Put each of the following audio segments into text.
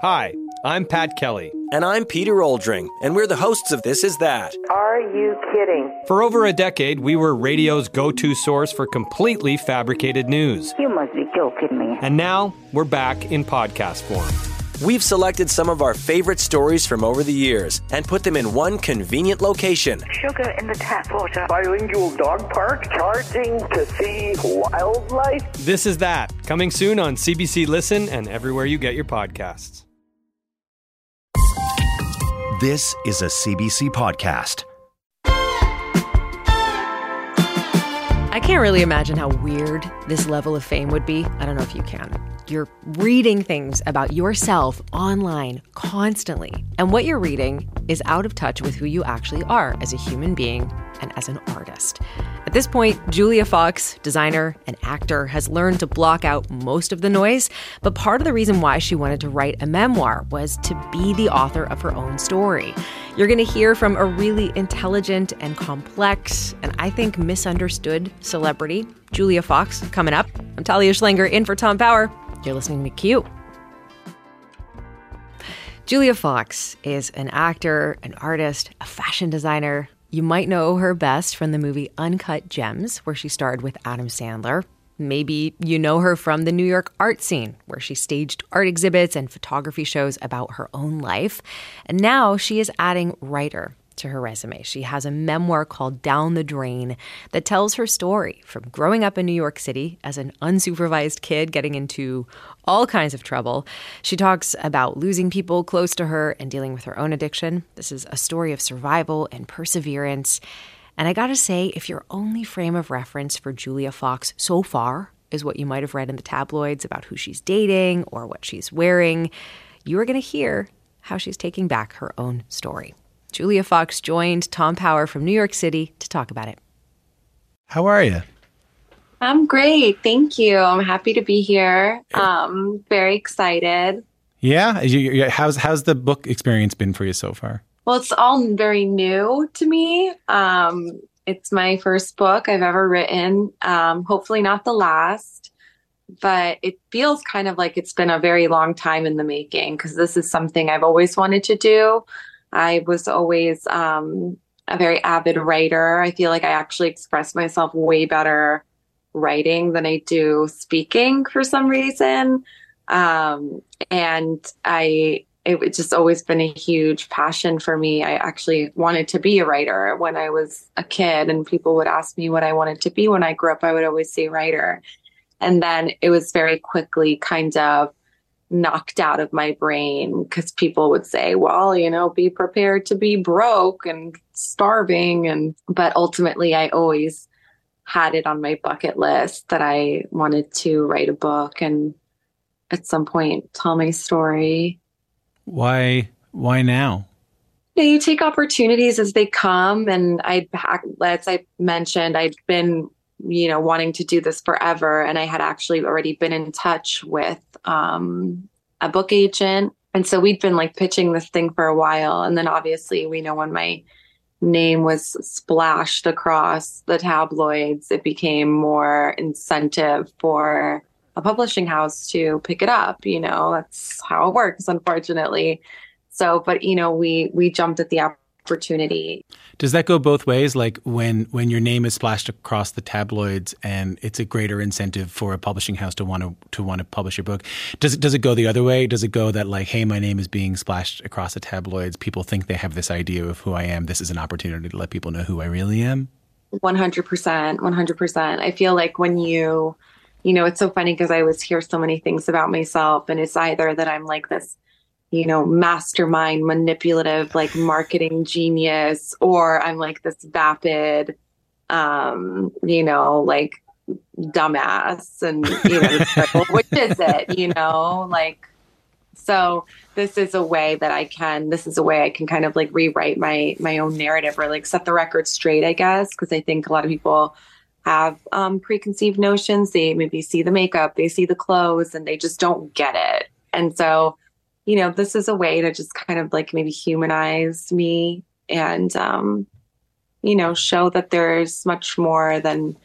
Hi, I'm Pat Kelly. And I'm Peter Oldring, and we're the hosts of This Is That. Are you kidding? For over a decade, we were radio's go to source for completely fabricated news. You must be joking me. And now we're back in podcast form. We've selected some of our favorite stories from over the years and put them in one convenient location. Sugar in the tap water. Bilingual dog park charging to see wildlife. This is that. Coming soon on CBC Listen and everywhere you get your podcasts. This is a CBC podcast. I can't really imagine how weird this level of fame would be. I don't know if you can. You're reading things about yourself online constantly, and what you're reading is out of touch with who you actually are as a human being and as an artist. At this point, Julia Fox, designer and actor, has learned to block out most of the noise, but part of the reason why she wanted to write a memoir was to be the author of her own story. You're going to hear from a really intelligent and complex, and I think misunderstood celebrity, Julia Fox, coming up. I'm Talia Schlanger in for Tom Power. You're listening to Q. Julia Fox is an actor, an artist, a fashion designer. You might know her best from the movie Uncut Gems, where she starred with Adam Sandler. Maybe you know her from the New York art scene, where she staged art exhibits and photography shows about her own life. And now she is adding writer to her resume. She has a memoir called Down the Drain that tells her story from growing up in New York City as an unsupervised kid, getting into all kinds of trouble. She talks about losing people close to her and dealing with her own addiction. This is a story of survival and perseverance. And I gotta say, if your only frame of reference for Julia Fox so far is what you might have read in the tabloids about who she's dating or what she's wearing, you are gonna hear how she's taking back her own story. Julia Fox joined Tom Power from New York City to talk about it. How are you? I'm great. Thank you. I'm happy to be here. Um, very excited. Yeah. You, you, how's how's the book experience been for you so far? Well, it's all very new to me. Um, it's my first book I've ever written. Um, hopefully, not the last, but it feels kind of like it's been a very long time in the making because this is something I've always wanted to do. I was always um, a very avid writer. I feel like I actually express myself way better writing than I do speaking for some reason. Um, and I it just always been a huge passion for me. I actually wanted to be a writer when I was a kid, and people would ask me what I wanted to be when I grew up. I would always say writer. And then it was very quickly kind of knocked out of my brain because people would say, well, you know, be prepared to be broke and starving. And, but ultimately, I always had it on my bucket list that I wanted to write a book and at some point tell my story. Why why now? Yeah, you take opportunities as they come and I as I mentioned, I'd been, you know, wanting to do this forever and I had actually already been in touch with um, a book agent. And so we'd been like pitching this thing for a while. And then obviously we know when my name was splashed across the tabloids, it became more incentive for a publishing house to pick it up. You know, that's how it works, unfortunately. So, but you know, we we jumped at the opportunity. Does that go both ways? Like when when your name is splashed across the tabloids, and it's a greater incentive for a publishing house to want to to want to publish your book. Does it does it go the other way? Does it go that like, hey, my name is being splashed across the tabloids. People think they have this idea of who I am. This is an opportunity to let people know who I really am. One hundred percent, one hundred percent. I feel like when you you know, it's so funny because I always hear so many things about myself, and it's either that I'm like this, you know, mastermind, manipulative, like marketing genius, or I'm like this vapid, um, you know, like dumbass, and you know, like, well, which is it? You know, like. So this is a way that I can. This is a way I can kind of like rewrite my my own narrative or like set the record straight, I guess, because I think a lot of people have um, preconceived notions. They maybe see the makeup, they see the clothes, and they just don't get it. And so, you know, this is a way to just kind of like maybe humanize me and, um, you know, show that there's much more than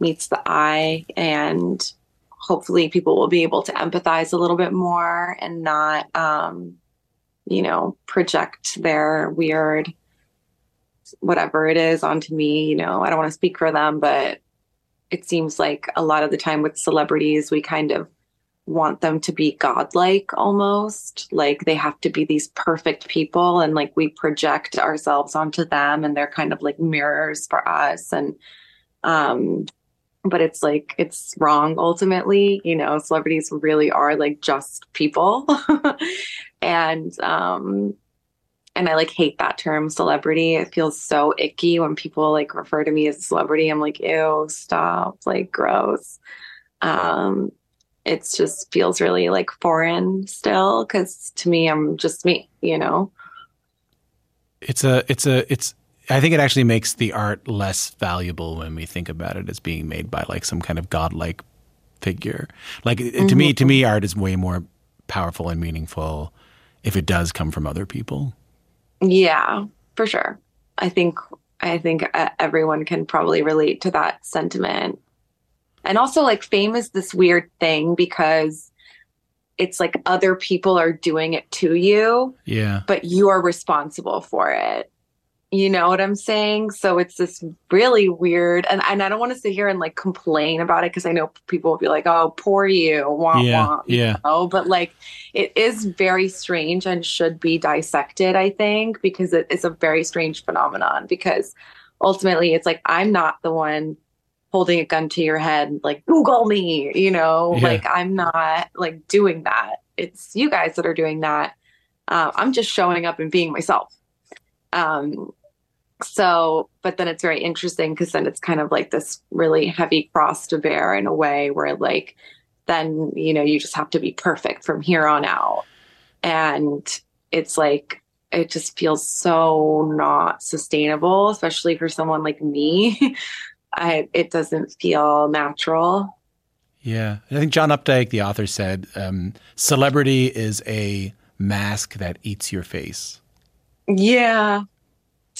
meets the eye. And hopefully people will be able to empathize a little bit more and not um you know project their weird whatever it is onto me. You know i don't want to speak for them but it seems like a lot of the time with celebrities we kind of want them to be godlike almost like they have to be these perfect people and like we project ourselves onto them and they're kind of like mirrors for us and um but it's like it's wrong ultimately you know celebrities really are like just people and um and I like hate that term celebrity. It feels so icky when people like refer to me as a celebrity. I'm like, ew, stop, like gross. Um, it just feels really like foreign still because to me, I'm just me, you know. It's a, it's a, it's. I think it actually makes the art less valuable when we think about it as being made by like some kind of godlike figure. Like mm-hmm. to me, to me, art is way more powerful and meaningful if it does come from other people. Yeah, for sure. I think I think uh, everyone can probably relate to that sentiment. And also like fame is this weird thing because it's like other people are doing it to you. Yeah. But you are responsible for it. You know what I'm saying? So it's this really weird, and, and I don't want to sit here and like complain about it because I know people will be like, "Oh, poor you," wah, yeah, wah, yeah. Know? But like, it is very strange and should be dissected. I think because it is a very strange phenomenon. Because ultimately, it's like I'm not the one holding a gun to your head, like Google me. You know, yeah. like I'm not like doing that. It's you guys that are doing that. Uh, I'm just showing up and being myself. Um, so but then it's very interesting because then it's kind of like this really heavy cross to bear in a way where like then you know you just have to be perfect from here on out and it's like it just feels so not sustainable especially for someone like me i it doesn't feel natural yeah i think john updike the author said um, celebrity is a mask that eats your face yeah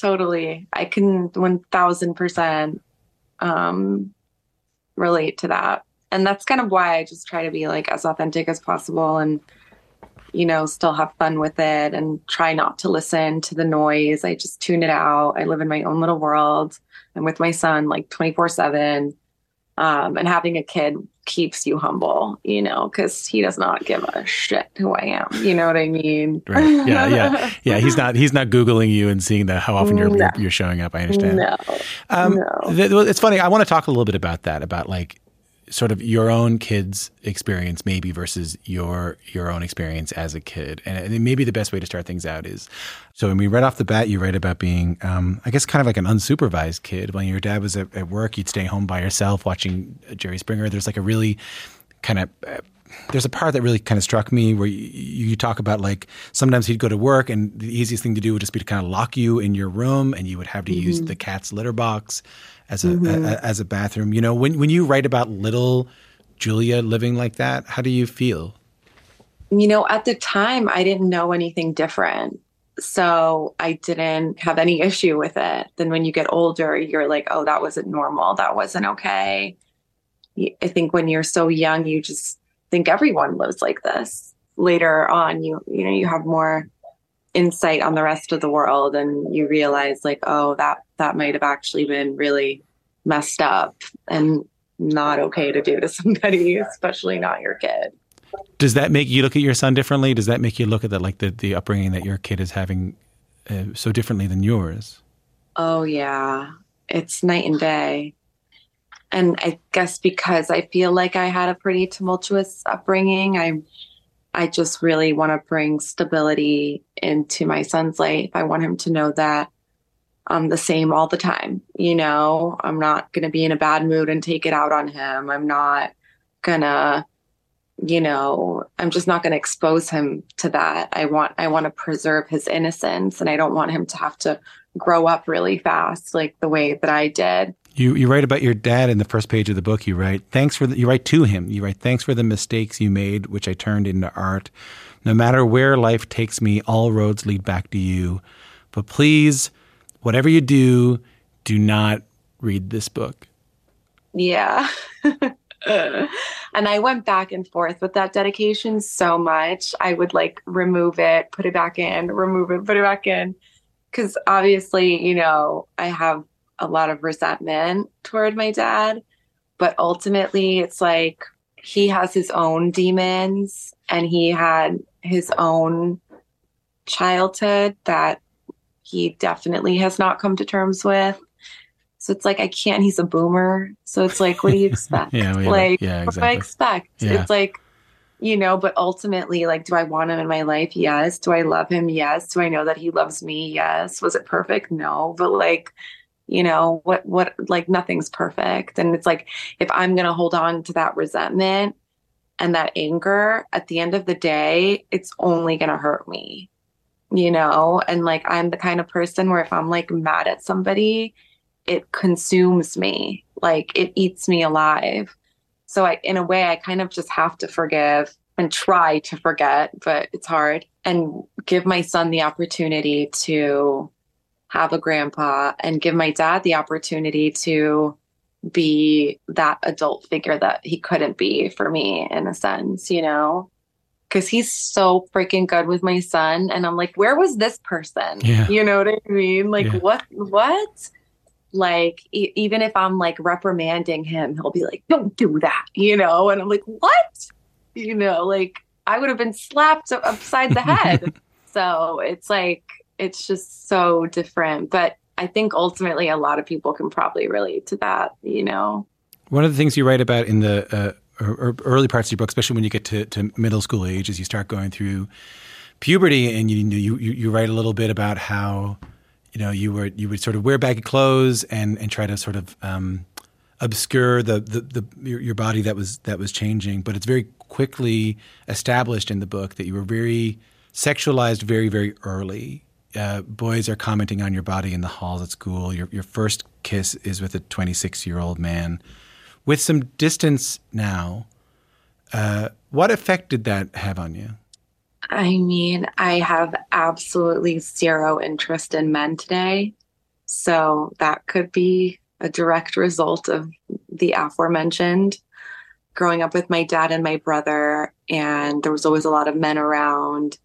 totally. I can 1000% um, relate to that. And that's kind of why I just try to be like as authentic as possible and, you know, still have fun with it and try not to listen to the noise. I just tune it out. I live in my own little world. I'm with my son like 24 7. Um, and having a kid keeps you humble, you know, because he does not give a shit who I am. You know what I mean? Right. Yeah. Yeah. Yeah. He's not. He's not googling you and seeing the how often you're no. you're showing up. I understand. No. Um, no. Th- it's funny. I want to talk a little bit about that. About like sort of your own kid's experience maybe versus your your own experience as a kid. And maybe the best way to start things out is so I mean right off the bat you write about being um, i guess kind of like an unsupervised kid. When your dad was at, at, work you'd stay home by yourself watching jerry springer. There's like a really kind of uh, there's a part that really kind of struck me where you, you, talk about like sometimes he'd go to work and the easiest thing to do would just be to kind of lock you in your room and you would have to mm-hmm. use the cat's litter box as a, mm-hmm. a, as a bathroom. You know, when when you write about little Julia living like that, how do you feel? You know, at the time, I didn't know anything different. So I didn't have any issue with it. Then when you get older, you're like, oh, that wasn't normal. That wasn't okay. I think when you're so young, you just think everyone lives like this. Later on, you you know, you have more insight on the rest of the world and you realize like oh that that might have actually been really messed up and not okay to do to somebody especially not your kid. Does that make you look at your son differently? Does that make you look at that like the, the upbringing that your kid is having uh, so differently than yours? Oh yeah. It's night and day and i guess because i feel like i had a pretty tumultuous upbringing i I just really want to bring stability into my son's life. I want him to know that I'm the same all the time. You know, I'm not going to be in a bad mood and take it out on him. I'm not going to you know i'm just not going to expose him to that i want i want to preserve his innocence and i don't want him to have to grow up really fast like the way that i did you you write about your dad in the first page of the book. You write thanks for the, you write to him. You write thanks for the mistakes you made, which I turned into art. No matter where life takes me, all roads lead back to you. But please, whatever you do, do not read this book. Yeah. and I went back and forth with that dedication so much. I would like remove it, put it back in, remove it, put it back in. Cause obviously, you know, I have a lot of resentment toward my dad, but ultimately it's like he has his own demons and he had his own childhood that he definitely has not come to terms with. So it's like I can't. He's a boomer. So it's like, what do you expect? yeah, yeah, like, yeah, what do I expect? Yeah. It's like, you know. But ultimately, like, do I want him in my life? Yes. Do I love him? Yes. Do I know that he loves me? Yes. Was it perfect? No. But like, you know, what, what, like, nothing's perfect. And it's like, if I'm gonna hold on to that resentment and that anger, at the end of the day, it's only gonna hurt me. You know, and like I'm the kind of person where if I'm like mad at somebody, it consumes me like it eats me alive so i in a way i kind of just have to forgive and try to forget but it's hard and give my son the opportunity to have a grandpa and give my dad the opportunity to be that adult figure that he couldn't be for me in a sense you know? Because he's so freaking good with my son and i'm like where was this person? Yeah. you know what i mean? Like Yeah. what what? Like e- even if i'm like reprimanding him he'll be like don't do that you know? And i'm like what? You know like i would have been slapped upside the head. So it's like it's just so different but i think ultimately a lot of people can probably relate to that you know One of the things you write about in the uh, or, or early parts of your book, especially when you get to, to middle school age, as you start going through puberty, and you, you you you write a little bit about how you know you were you would sort of wear baggy clothes and and try to sort of um, obscure the the, the your, your body that was that was changing, but it's very quickly established in the book that you were very sexualized very very early. Uh, boys are commenting on your body in the halls at school. Your your first kiss is with a 26 year old man. With some distance now, uh, what effect did that have on you? I mean, I have absolutely zero interest in men today. So that could be a direct result of the aforementioned. Growing up with my dad and my brother, and there was always a lot of men around.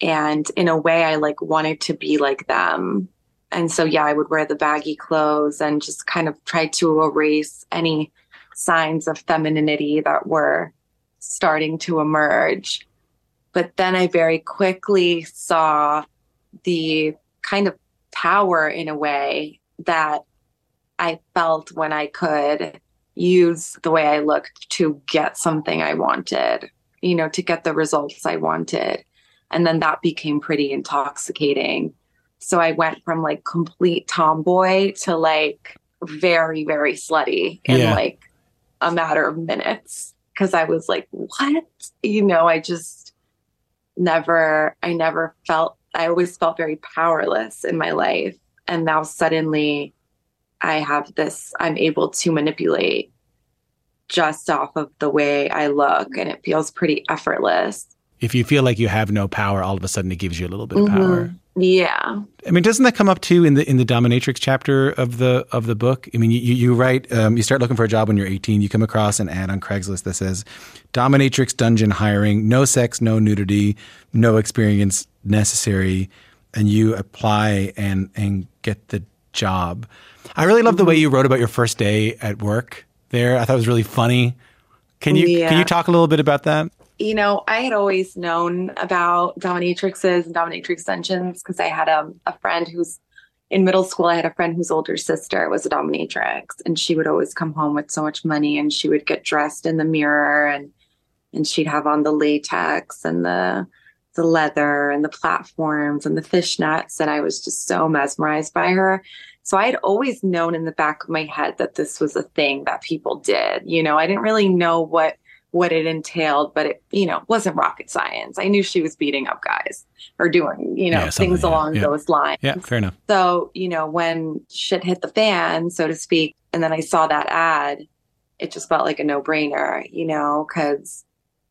And in a way, I like wanted to be like them. And so, yeah, I would wear the baggy clothes and just kind of try to erase any signs of femininity that were starting to emerge but then I very quickly saw the kind of power in a way that I felt when I could use the way I looked to get something I wanted, you know, to get the results I wanted. And then that became pretty intoxicating. So I went from like complete tomboy to like very, very slutty in Yeah. like a matter of minutes. Cause I was like, what? You know, I just never, I never felt, I always felt very powerless in my life. And now suddenly I have this, I'm able to manipulate just off of the way I look and it feels pretty effortless. If you feel like you have no power, all of a sudden it gives you a little bit of power. Yeah. I mean, doesn't that come up too in the in the dominatrix chapter of the of the book? I mean, you, you write, um, you start looking for a job when you're 18. You come across an ad on Craigslist that says, "Dominatrix dungeon hiring, no sex, no nudity, no experience necessary," and you apply and and get the job. I really love the way you wrote about your first day at work. There, I thought it was really funny. Can you can you talk a little bit about that? You know, I had always known about dominatrixes and dominatrix dungeons because I had a, a friend who's in middle school. I had a friend whose older sister was a dominatrix, and she would always come home with so much money, and she would get dressed in the mirror, and and she'd have on the latex and the the leather and the platforms and the fishnets, and I was just so mesmerized by her. So I had always known in the back of my head that this was a thing that people did. You know, I didn't really know what what it entailed, but it, you know, wasn't rocket science. I knew she was beating up guys or doing, you know, Yeah, things yeah, along yeah. those lines. Yeah, fair enough. So, you know, when shit hit the fan, so to speak, and then I saw that ad, it just felt like a no brainer, you know, because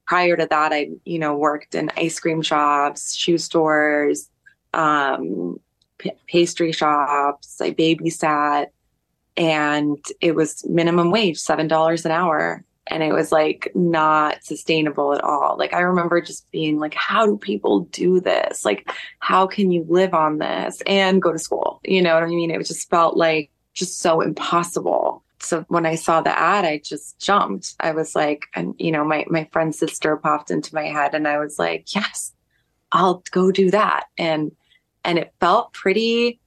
prior to that, I, you know, worked in ice cream shops, shoe stores, um, p- pastry shops. I babysat, and it was minimum wage, $7 an hour. And it was like not sustainable at all. Like I remember just being like, how do people do this? Like, how can you live on this and go to school? You know what I mean? It just felt like just so impossible. So when I saw the ad, I just jumped. I was like, and you know, my my friend's sister popped into my head, and I was like, yes, I'll go do that. And and it felt pretty.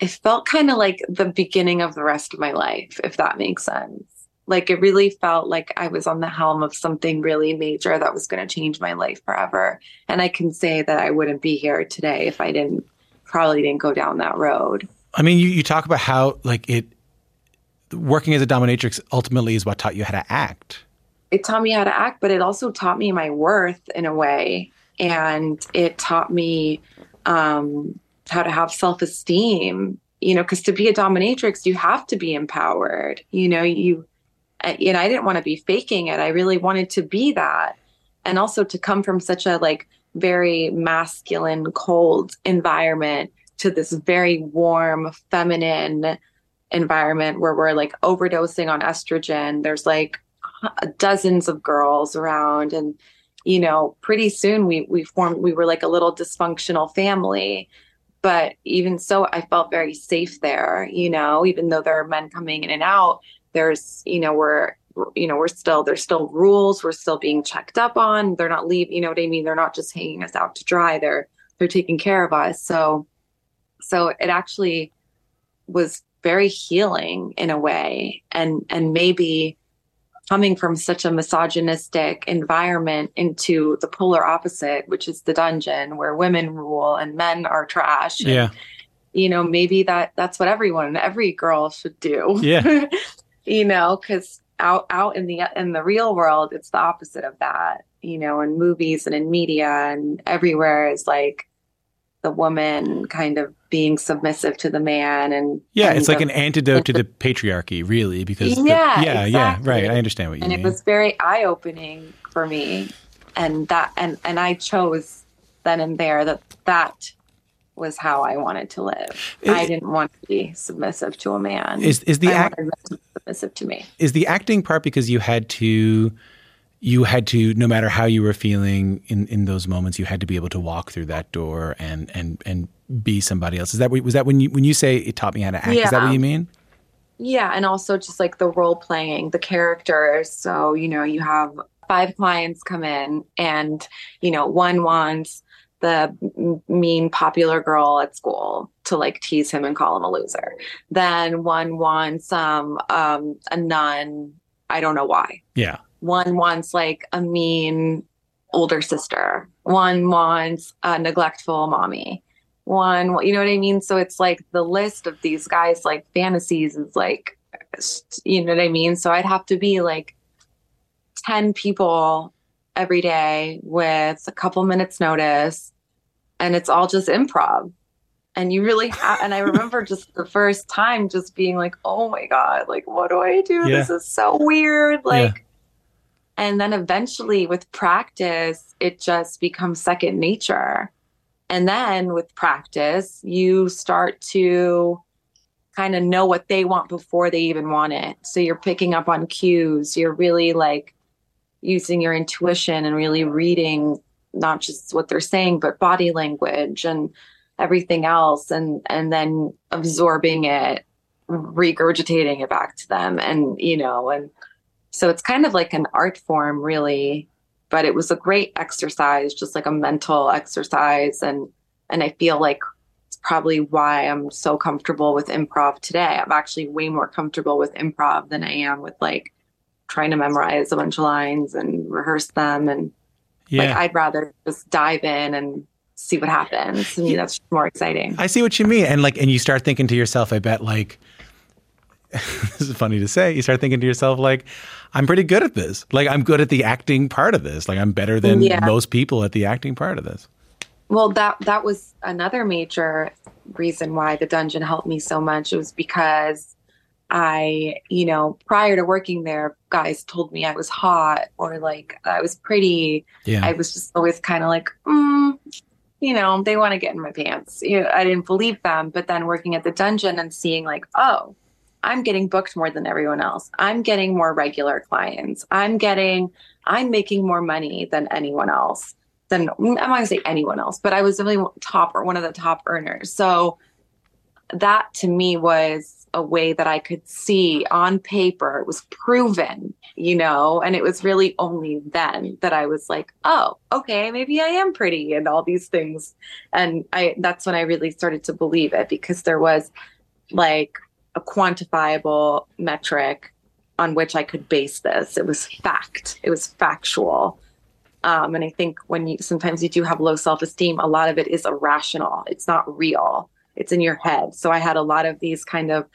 It felt kind of like the beginning of the rest of my life, if that makes sense like it really felt like I was on the helm of something really major that was going to change my life forever. And I can say that I wouldn't be here today if I didn't probably didn't go down that road. I mean, you, you talk about how like it working as a dominatrix ultimately is what taught you how to act. It taught me how to act, but it also taught me my worth in a way. And it taught me um, how to have self esteem, you know, because to be a dominatrix, you have to be empowered. You know, you and I didn't want to be faking it. I really wanted to be that. And also to come from such a like very masculine, cold environment to this very warm, feminine environment where we're like overdosing on estrogen. There's like dozens of girls around and you know, pretty soon we we formed we were like a little dysfunctional family. But even so, I felt very safe there, you know, even though there are men coming in and out, there's you know we're you know we're still there's still rules we're still being checked up on. They're not leave you know what i mean? They're not just hanging us out to dry. They're they're taking care of us. So so it actually was very healing in a way. And and maybe coming from such a misogynistic environment into the polar opposite which is the dungeon where women rule and men are trash. Yeah. and, you know maybe that that's what everyone every girl should do. Yeah you know, because out out in the in the real world, it's the opposite of that. You know, in movies and in media and everywhere is like the woman kind of being submissive to the man and yeah and it's like an antidote to the patriarchy really because yeah the, yeah exactly. yeah right i understand what you and mean and it was very eye-opening for me and that and and i chose then and there that that was how I wanted to live. It, I didn't want to be submissive to a man. Is is the act submissive to me? Is the acting part because you had to you had to no matter how you were feeling in in those moments you had to be able to walk through that door and and and be somebody else. Is that was that when you when you say it taught me how to act? Yeah. Is that what you mean? Yeah, and also just like the role playing, the characters. So, you know, you have five clients come in and, you know, one wants the mean popular girl at school to like tease him and call him a loser. Then one wants um, um, a nun. I don't know why. Yeah. One wants like a mean older sister. One wants a neglectful mommy. One, you know what I mean? So it's like the list of these guys like fantasies is like, you know what I mean? So I'd have to be like 10 people every day with a couple minutes notice and it's all just improv. And you really have and i remember just the first time just being like oh my god like what do i do? Yeah. this is so weird like yeah. and then eventually with practice it just becomes second nature. And then with practice you start to kind of know what they want before they even want it. So you're picking up on cues. You're really like using your intuition and really reading not just what they're saying but body language and everything else and and then absorbing it regurgitating it back to them and you know and so it's kind of like an art form really but it was a great exercise just like a mental exercise and and i feel like it's probably why i'm so comfortable with improv today. I'm actually way more comfortable with improv than i am with like trying to memorize a bunch of lines and rehearse them and yeah. Like I'd rather just dive in and see what happens. To me, that's more exciting. I see what you mean. And like, and you start thinking to yourself, I bet like, this is funny to say. You start thinking to yourself, like, I'm pretty good at this. Like, I'm good at the acting part of this. Like, I'm better than yeah. most people at the acting part of this. Well, that that was another major reason why the dungeon helped me so much. It was because I, you know, prior to working there, guys told me I was hot or like I was pretty. Yeah. I was just always kind of like, mm, you know, they want to get in my pants. You know, I didn't believe them. But then working at the dungeon and seeing like, oh, I'm getting booked more than everyone else. I'm getting more regular clients. I'm getting, I'm making more money than anyone else. Than I'm not gonna say anyone else, but I was definitely top or one of the top earners. So that to me was a way that I could see on paper. It was proven, you know, and it was really only then that I was like, oh, okay, maybe I am pretty and all these things. And I that's when I really started to believe it because there was like a quantifiable metric on which I could base this. It was fact. It was factual. Um, and I think when you sometimes you do have low self esteem, a lot of it is irrational. It's not real it's in your head. So I had a lot of these kind of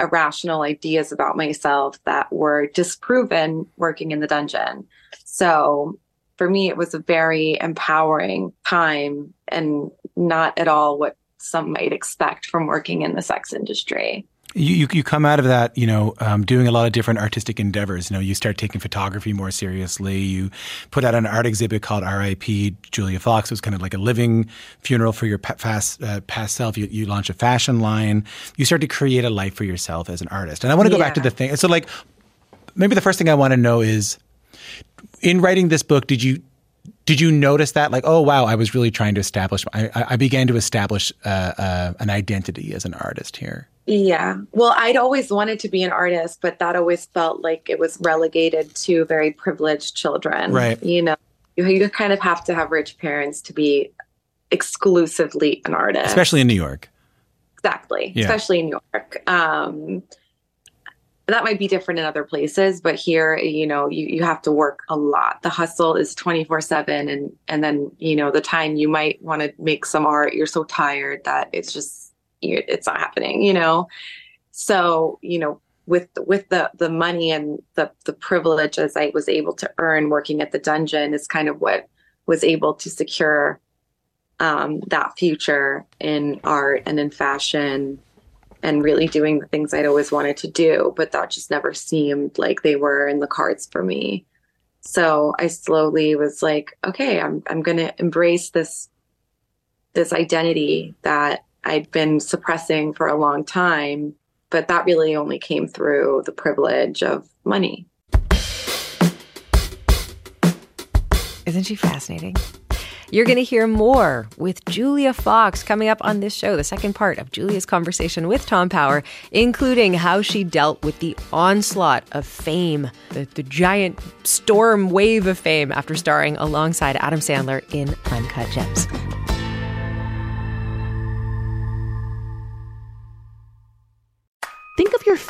irrational ideas about myself that were disproven working in the dungeon. So for me, it was a very empowering time and not at all what some might expect from working in the sex industry you, you, you come out of that, you know, um, doing a lot of different artistic endeavors. You know, you start taking photography more seriously. You put out an art exhibit called R.I.P. Julia Fox. It was kind of like a living funeral for your past uh, past self. You, you launch a fashion line. You start to create a life for yourself as an artist. And I want to go yeah. back to the thing. So, like, maybe the first thing I want to know is, in writing this book, did you did you notice that like oh wow i was really trying to establish i, I began to establish uh, uh, an identity as an artist here yeah. Well, I'd always wanted to be an artist, but that always felt like it was relegated to very privileged children. Right. You know, you, you kind of have to have rich parents to be exclusively an artist. Especially in New York. Exactly. Yeah. Especially in New York. Um, that might be different in other places, but here, you know, you, you have to work a lot. The hustle is 24 seven. And, and then, you know, the time you might want to make some art, you're so tired that it's just, it's not happening, you know? So, you know, with with the the money and the the privileges I was able to earn working at the dungeon is kind of what was able to secure um, that future in art and in fashion and really doing the things I'd always wanted to do, but that just never seemed like they were in the cards for me. So I slowly was like, okay, I'm I'm going to embrace this this identity that I'd been suppressing for a long time, but that really only came through the privilege of money. Isn't she fascinating? You're going to hear more with Julia Fox coming up on this show, the second part of Julia's conversation with Tom Power, including how she dealt with the onslaught of fame, the, the giant storm wave of fame after starring alongside Adam Sandler in Uncut Gems.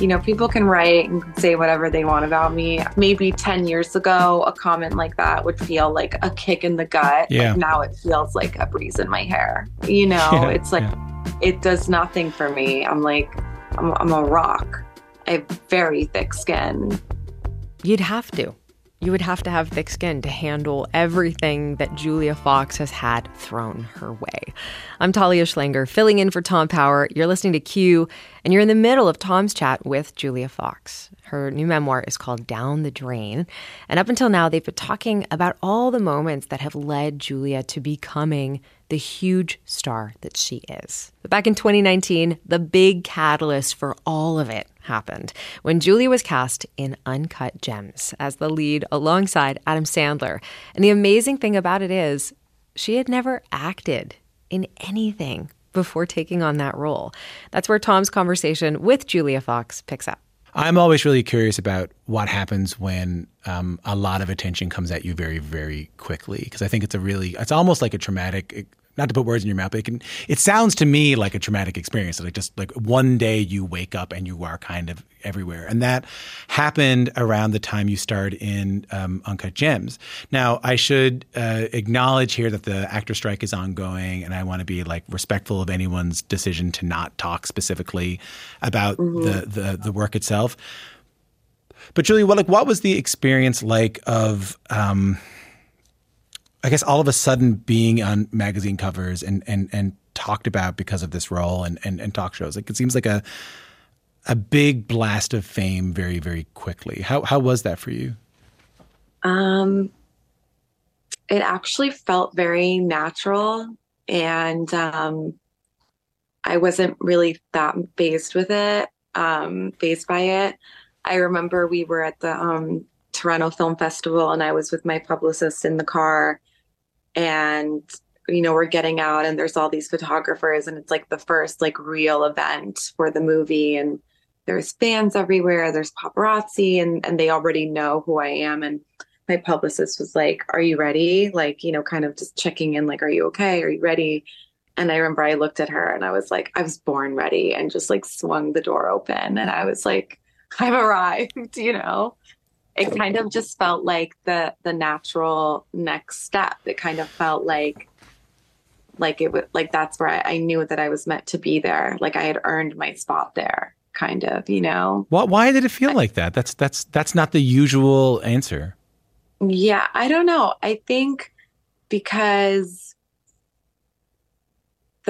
You know, people can write and say whatever they want about me. Maybe 10 years ago, a comment like that would feel like a kick in the gut. Yeah. Like now it feels like a breeze in my hair. You know, yeah, it's like, yeah. it does nothing for me. I'm like, I'm, I'm a rock. I have very thick skin. You'd have to. You would have to have thick skin to handle everything that Julia Fox has had thrown her way. I'm Talia Schlanger, filling in for Tom Power. You're listening to Q, and you're in the middle of Tom's chat with Julia Fox. Her new memoir is called Down the Drain. And up until now, they've been talking about all the moments that have led Julia to becoming the huge star that she is. But back in 2019, the big catalyst for all of it happened when Julia was cast in Uncut Gems as the lead alongside Adam Sandler. And the amazing thing about it is, she had never acted in anything before taking on that role. That's where Tom's conversation with Julia Fox picks up. I'm always really curious about what happens when um, a lot of attention comes at you very, very quickly. Because I think it's a really, it's almost like a traumatic not to put words in your mouth, but it can. It sounds to me like a traumatic experience. Like just like one day you wake up and you are kind of everywhere, and that happened around the time you starred in um, Uncut Gems. Now, I should uh, acknowledge here that the actor strike is ongoing, and I want to be like respectful of anyone's decision to not talk specifically about mm-hmm. the, the the work itself. But Julie, what like what was the experience like of? Um, I guess all of a sudden being on magazine covers and and and talked about because of this role and and, and talk shows. Like it seems like a a big blast of fame very very quickly. How how was that for you? Um, it actually felt very natural, and um, I wasn't really that fazed with it, um, fazed by it. I remember we were at the um, Toronto Film Festival, and I was with my publicist in the car, and you know we're getting out and there's all these photographers and it's like the first like real event for the movie and there's fans everywhere there's paparazzi and and they already know who i am. And my publicist was like are you ready? Like you know kind of just checking in like are you okay? Are you ready? And i remember i looked at her and i was like i was born ready and just like swung the door open and i was like i've arrived you know it kind of just felt like the the natural next step. It kind of felt like like it was like that's where I, I knew that I was meant to be there. Like I had earned my spot there, kind of, you know. What why did it feel like that? That's that's that's not the usual answer. Yeah, I don't know. I think because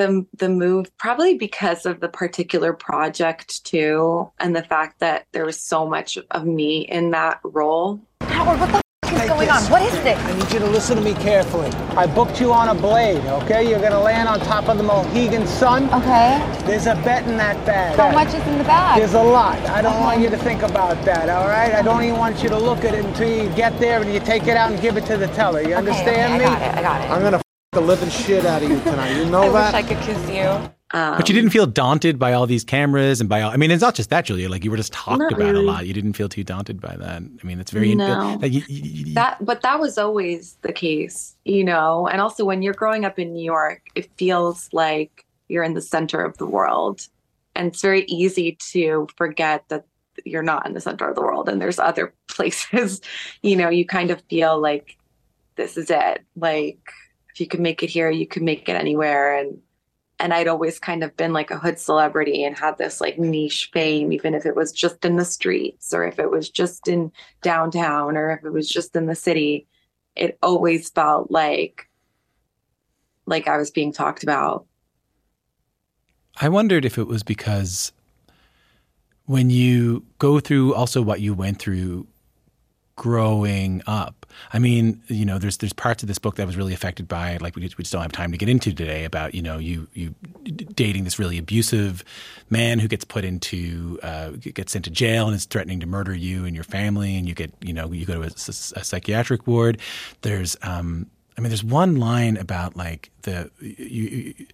the the move probably because of the particular project too and the fact that there was so much of me in that role. Howard what the f- is going on? What is this? I need you to listen to me carefully. I booked you on a blade okay? You're gonna land on top of the mohegan sun. Okay. There's a bet in that bag. How much is in the bag. There's a lot. I don't okay. want you to think about that all right? I don't even want you to look at it until you get there and you take it out and give it to the teller. You understand okay, me i got it i got it. I'm gonna the living shit out of you tonight. You know I that? wish I could kiss you. Um, but you didn't feel daunted by all these cameras and by all. I mean, it's not just that, Julia. Like you were just talked about really. a lot. You didn't feel too daunted by that. I mean, it's very no. Like, you, you, that. But that was always the case, you know. And also, when you're growing up in New York, it feels like you're in the center of the world, and it's very easy to forget that you're not in the center of the world, and there's other places. You know, you kind of feel like this is it. Like if you could make it here, you could make it anywhere. And and I'd always kind of been like a hood celebrity and had this like niche fame, even if it was just in the streets or if it was just in downtown or if it was just in the city. It always felt like like I was being talked about. I wondered if it was because when you go through also what you went through growing up. I mean, you know, there's there's parts of this book that was really affected by, like we, we just don't have time to get into today, about you know you you dating this really abusive man who gets put into uh, gets sent to jail and is threatening to murder you and your family, and you get you know you go to a, a psychiatric ward. There's um, I mean, there's one line about like the you, you,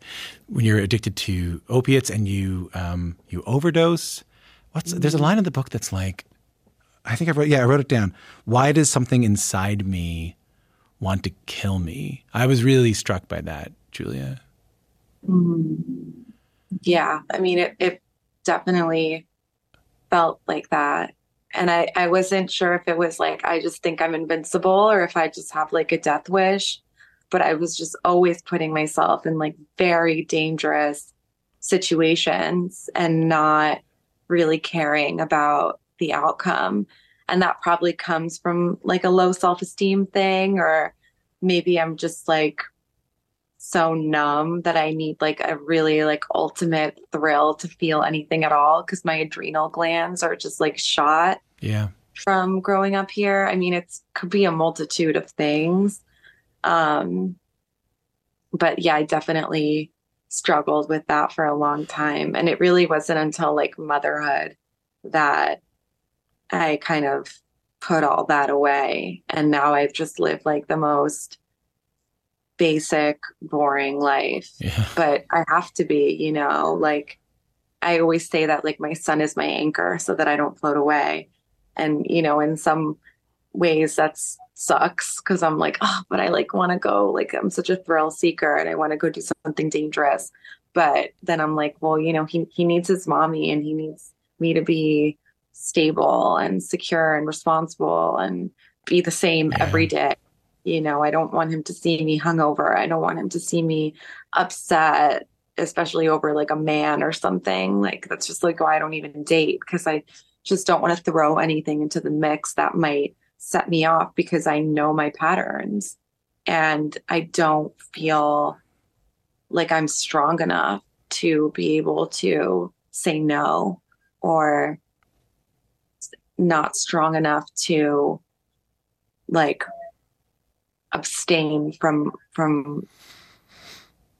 when you're addicted to opiates and you um, you overdose. What's there's a line in the book that's like I think I wrote, yeah, I wrote it down. Why does something inside me want to kill me? I was really struck by that, Julia. Mm. Yeah. I mean, it, it definitely felt like that. And I, I wasn't sure if it was like, I just think I'm invincible or if I just have like a death wish. But I was just always putting myself in like very dangerous situations and not really caring about the outcome. And that probably comes from like a low self esteem thing, or maybe I'm just like so numb that I need like a really like ultimate thrill to feel anything at all because my adrenal glands are just like shot. Yeah. From growing up here. I mean, it's could be a multitude of things. Um but yeah, I definitely struggled with that for a long time. And it really wasn't until like motherhood that I kind of put all that away. And now I've just lived like the most basic, boring life. Yeah. But I have to be, you know, like I always say that like my son is my anchor so that I don't float away. And, you know, in some ways that's sucks because I'm like, oh, but I like want to go, like, I'm such a thrill seeker and I want to go do something dangerous. But then I'm like, well, you know, he, he needs his mommy and he needs me to be stable and secure and responsible and be the same yeah. every day. You know, I don't want him to see me hungover. I don't want him to see me upset, especially over like a man or something. Like, that's just like why I don't even date because I just don't want to throw anything into the mix that might set me off because I know my patterns and I don't feel like I'm strong enough to be able to say no or not strong enough to like abstain from from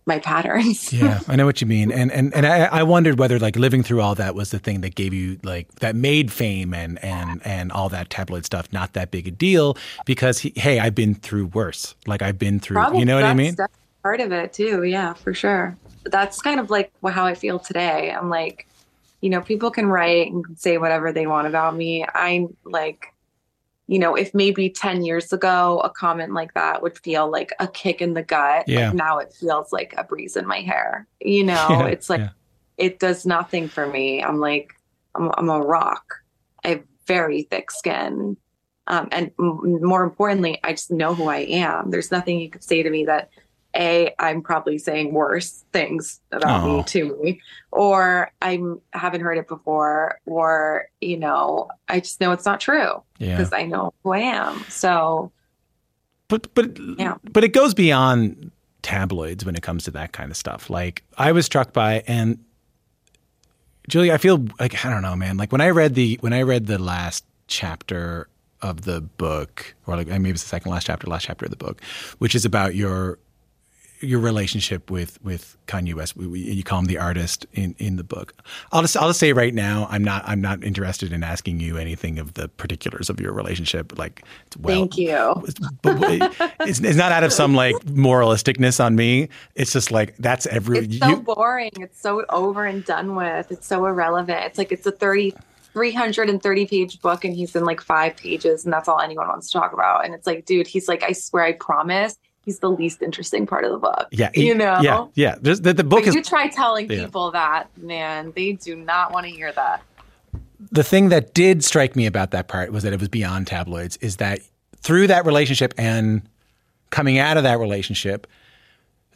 my patterns. yeah, I know what you mean, and and and I, I wondered whether like living through all that was the thing that gave you like that made fame and and and all that tabloid stuff not that big a deal because he, hey, I've been through worse. Like I've been through, Probably you know what I mean? part of it too. Yeah, for sure. But that's kind of like how I feel today. I'm like, you know, people can write and say whatever they want about me. I'm like you know, if maybe 10 years ago a comment like that would feel like a kick in the gut, yeah. Like now it feels like a breeze in my hair. You know, yeah, it's like yeah. it does nothing for me. I'm like, I'm, I'm a rock. I have very thick skin. Um, and m- more importantly, I just know who I am. There's nothing you could say to me that a i'm probably saying worse things about me to me or i haven't heard it before or you know i just know it's not true because yeah. i know who i am. So but but yeah. but it goes beyond tabloids when it comes to that kind of stuff. Like i was struck by and julie i feel like i don't know man. Like when i read the when i read the last chapter of the book, or like maybe it's the second last chapter, last chapter of the book, which is about your your relationship with with Kanye West. We, we, you call him the artist in, in the book. I'll just I'll just say right now, I'm not I'm not interested in asking you anything of the particulars of your relationship. Like, well, thank you. it's, it's not out of some like moralisticness on me. It's just like that's every. It's so you, boring. It's so over and done with. It's so irrelevant. It's like it's a thirty. 330 page book and he's in like five pages and that's all anyone wants to talk about and it's like dude he's like i swear i promise he's the least interesting part of the book. Yeah, he, you know. Yeah, yeah. There's, the, the book but is. You try telling yeah. people that, man, they do not want to hear that. The thing that did strike me about that part was that it was beyond tabloids. Is that through that relationship and coming out of that relationship,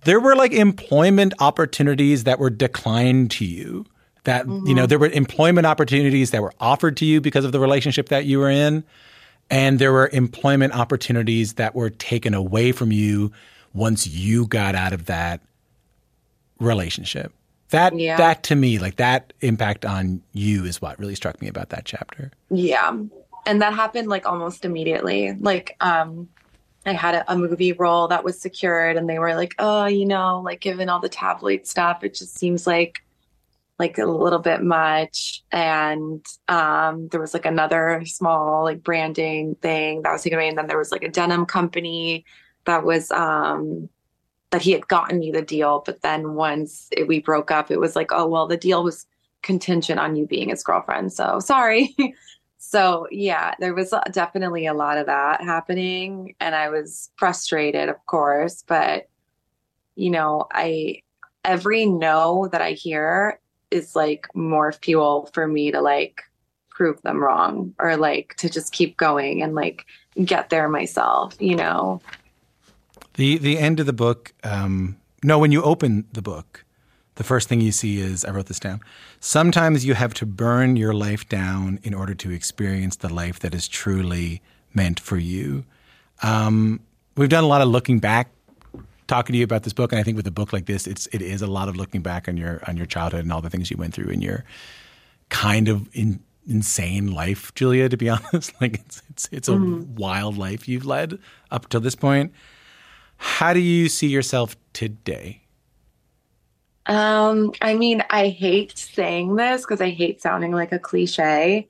there were like employment opportunities that were declined to you. That mm-hmm. you know, there were employment opportunities that were offered to you because of the relationship that you were in and there were employment opportunities that were taken away from you once you got out of that relationship. That yeah. that to me, like that impact on you is what really struck me about that chapter. Yeah. And that happened like almost immediately. Like um I had a, a movie role that was secured and they were like, "Oh, you know, like given all the tabloid stuff, it just seems like like a little bit much. And um, there was like another small like branding thing that was taken away. And then there was like a denim company that was um, that he had gotten me the deal. But then once it, we broke up it was like oh well the deal was contingent on you being his girlfriend. So sorry. So yeah there was definitely a lot of that happening. And i was frustrated of course. But you know i every no that i hear is like more fuel for me to like prove them wrong or like to just keep going and like get there myself, you know. The the end of the book, um, no, when you open the book, the first thing you see is I wrote this down. Sometimes you have to burn your life down in order to experience the life that is truly meant for you. Um, we've done a lot of looking back talking to you about this book, and I think with a book like this, it's it is a lot of looking back on your on your childhood and all the things you went through in your kind of in, insane life, Julia. To be honest, like it's it's it's a mm-hmm. wild life you've led up to this point. How do you see yourself today? Um, I mean, I hate saying this because I hate sounding like a cliche,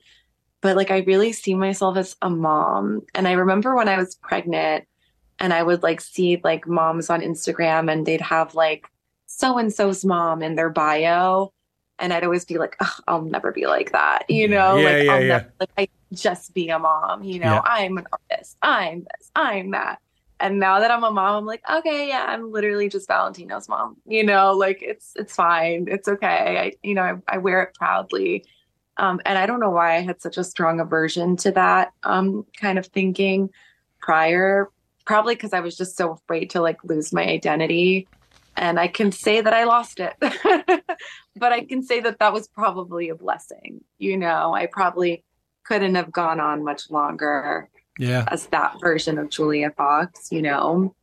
but like I really see myself as a mom. And I remember when I was pregnant, and I would like see like moms on Instagram and they'd have like so and so's mom in their bio. And I'd always be like, I'll never be like that, you know? Yeah, like yeah, I'll yeah. never like I just be a mom, you know. I'm an artist, I'm this, I'm that. And now that I'm a mom, I'm like, okay, yeah, I'm literally just Valentino's mom. You know, like it's it's fine. It's okay. I you know, I, I wear it proudly. Um, and I don't know why I had such a strong aversion to that um kind of thinking prior. Probably because I was just so afraid to like lose my identity. And I can say that I lost it. but I can say that that was probably a blessing. You know, I probably couldn't have gone on much longer Yeah. as that version of Julia Fox, you know.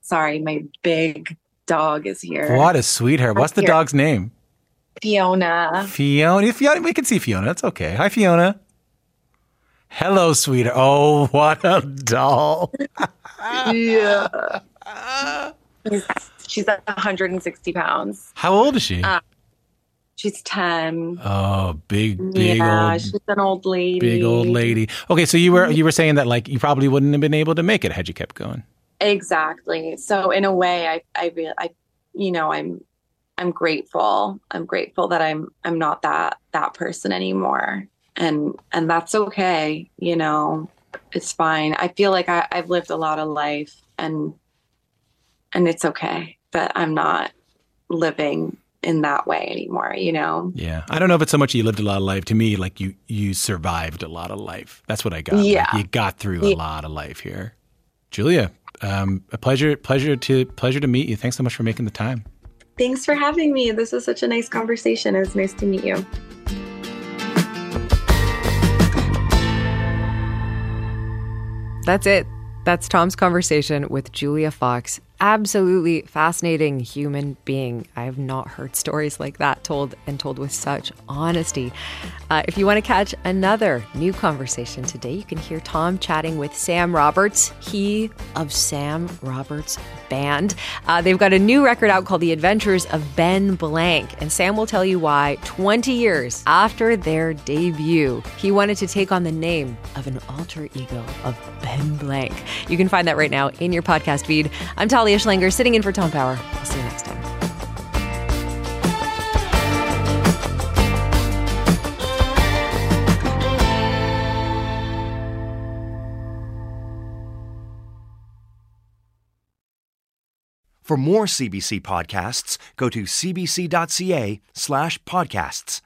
Sorry, my big dog is here. What a sweetheart. What's the dog's name? Fiona. Fiona. Fiona. We can see Fiona. That's okay. Hi, Fiona. Hello, sweetheart. Oh, what a doll. yeah. She's, she's 160 pounds. How old is she? Uh, she's 10. oh, big, big yeah, old, she's an old lady. big old lady. Okay, so you were you were saying that like you probably wouldn't have been able to make it had you kept going. Exactly. So in a way, I, I, I, you know, I'm, I'm grateful. I'm grateful that I'm, I'm not that, that person anymore. And, and that's okay. You know, it's fine. I feel like I, I've lived a lot of life and, and it's okay that I'm not living in that way anymore, you know? Yeah, I don't know if it's so much you lived a lot of life. To me, like you you survived a lot of life. That's what I got. Like, Yeah. you got through a Yeah. lot of life here. Julia, um, a pleasure, pleasure to pleasure to meet you. Thanks so much for making the time. Thanks for having me. This was such a nice conversation. It was nice to meet you. That's it. That's Tom's conversation with Julia Fox. Absolutely fascinating human being. I have not heard stories like that told and told with such honesty. Uh, if you want to catch another new conversation today, you can hear Tom chatting with Sam Roberts, he of Sam Roberts Band. Uh, they've got a new record out called The Adventures of Ben Blank, and Sam will tell you why 20 years after their debut, he wanted to take on the name of an alter ego of Ben Blank. You can find that right now in your podcast feed. I'm Talia Schlanger, sitting in for Tom Power. I'll see you next time. For more CBC podcasts, go to cbc.ca slash podcasts.